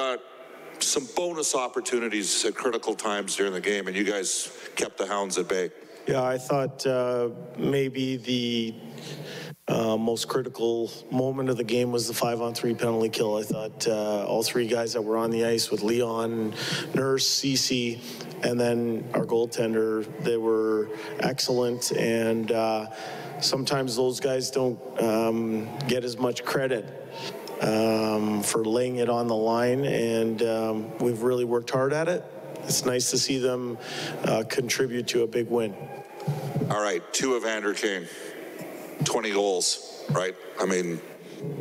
got some bonus opportunities at critical times during the game, and you guys kept the Hounds at bay. Yeah, I thought uh, maybe the uh, most critical moment of the game was the five on three penalty kill. I thought uh, all three guys that were on the ice with Leon, Nurse, Ceci, and then our goaltender, they were excellent. And uh, sometimes those guys don't um, get as much credit um, for laying it on the line, and um, we've really worked hard at it. It's nice to see them uh, contribute to a big win. All right, two Evander Kane, 20 goals, right? I mean,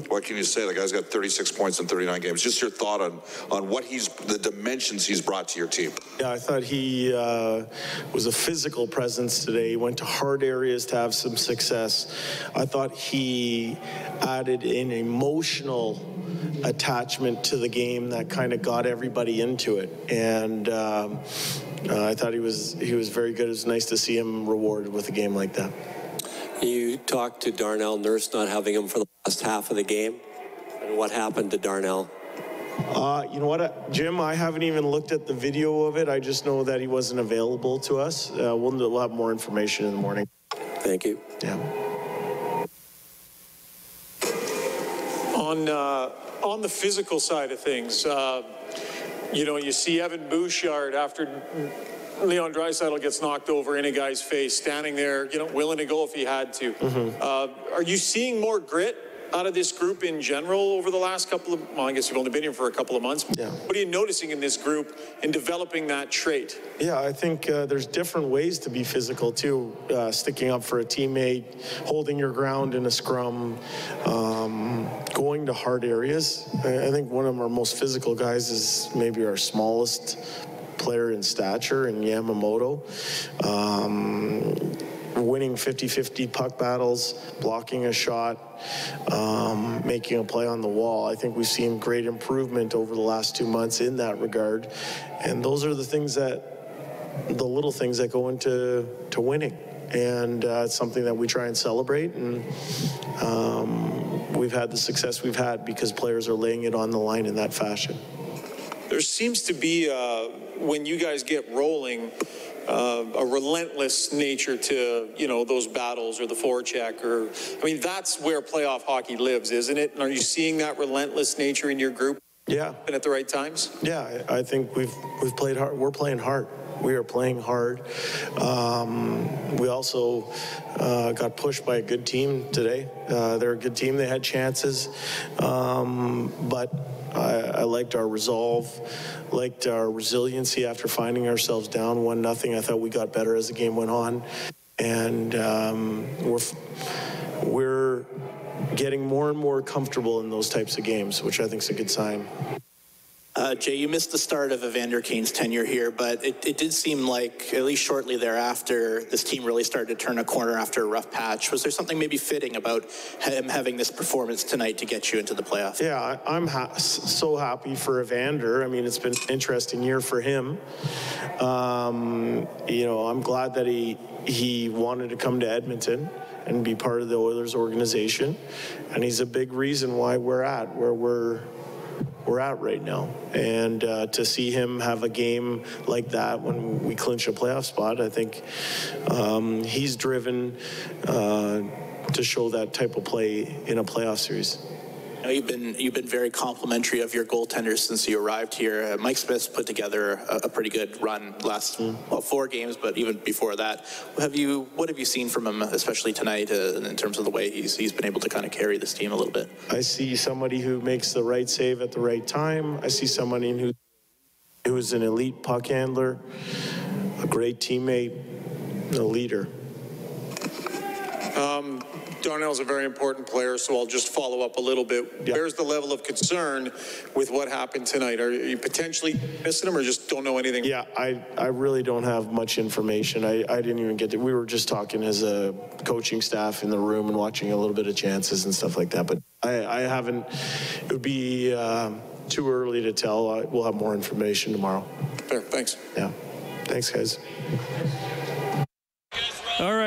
what can you say? The guy's got 36 points in 39 games. Just your thought on, on what he's, the dimensions he's brought to your team. Yeah, I thought he uh, was a physical presence today. He went to hard areas to have some success. I thought he added an emotional attachment to the game that kind of got everybody into it. And um, uh, I thought he was he was very good. It was nice to see him rewarded with a game like that. You talked to Darnell Nurse not having him for the last half of the game. And what happened to Darnell? Uh, you know what, uh, Jim? I haven't even looked at the video of it. I just know that he wasn't available to us. Uh, we'll, we'll have more information in the morning. Thank you. Yeah. On, uh, on the physical side of things, uh, you know, you see Evan Bouchard after Leon Draisaitl gets knocked over in a guy's face, standing there, you know, willing to go if he had to. Uh, are you seeing more grit out of this group in general over the last couple of, well, I guess you've only been here for a couple of months. Yeah. What are you noticing in this group in developing that trait? Yeah, I think uh, there's different ways to be physical too. Uh, sticking up for a teammate, holding your ground in a scrum, um, going to hard areas. I think one of our most physical guys is maybe our smallest player in stature in Yamamoto. Um, winning 50-50 puck battles, blocking a shot, um, making a play on the wall. I think we've seen great improvement over the last two months in that regard. And those are the things that the little things that go into to winning. And uh, it's something that we try and celebrate. And um, we've had the success we've had because players are laying it on the line in that fashion. There seems to be, uh, when you guys get rolling, uh, a relentless nature to, you know, those battles or the forecheck or, I mean, that's where playoff hockey lives, isn't it? And are you seeing that relentless nature in your group Yeah, and at the right times? Yeah, I I think we've we've played hard. We're playing hard. We are playing hard. Um, we also uh, got pushed by a good team today. Uh, they're a good team. They had chances, um, but I, I liked our resolve, liked our resiliency after finding ourselves down one nothing. I thought we got better as the game went on, and um, we're we're getting more and more comfortable in those types of games, which I think is a good sign. Uh, Jay, you missed the start of Evander Kane's tenure here, but it, it did seem like, at least shortly thereafter, this team really started to turn a corner after a rough patch. Was there something maybe fitting about him having this performance tonight to get you into the playoffs? Yeah, I- I'm ha- so happy for Evander. I mean, it's been an interesting year for him. Um, you know, I'm glad that he he wanted to come to Edmonton and be part of the Oilers organization, and he's a big reason why we're at where we're we're at right now. And uh, to see him have a game like that when we clinch a playoff spot, I think um, he's driven uh, to show that type of play in a playoff series. I know you've been you've been very complimentary of your goaltenders since you arrived here. Uh, Mike Smith's put together a, a pretty good run last well, four games, but even before that, have you what have you seen from him, especially tonight, uh, in terms of the way he's he's been able to kind of carry this team a little bit? I see somebody who makes the right save at the right time. I see somebody who who is an elite puck handler, a great teammate, a leader. Darnell's a very important player, so I'll just follow up a little bit. Yeah. Where's the level of concern with what happened tonight? Are you potentially missing him or just don't know anything? Yeah, I, I really don't have much information. I, I didn't even get to, we were just talking as a coaching staff in the room and watching a little bit of chances and stuff like that. But I, I haven't, it would be um, too early to tell. I, we'll have more information tomorrow. Fair, thanks. Yeah. Thanks, guys.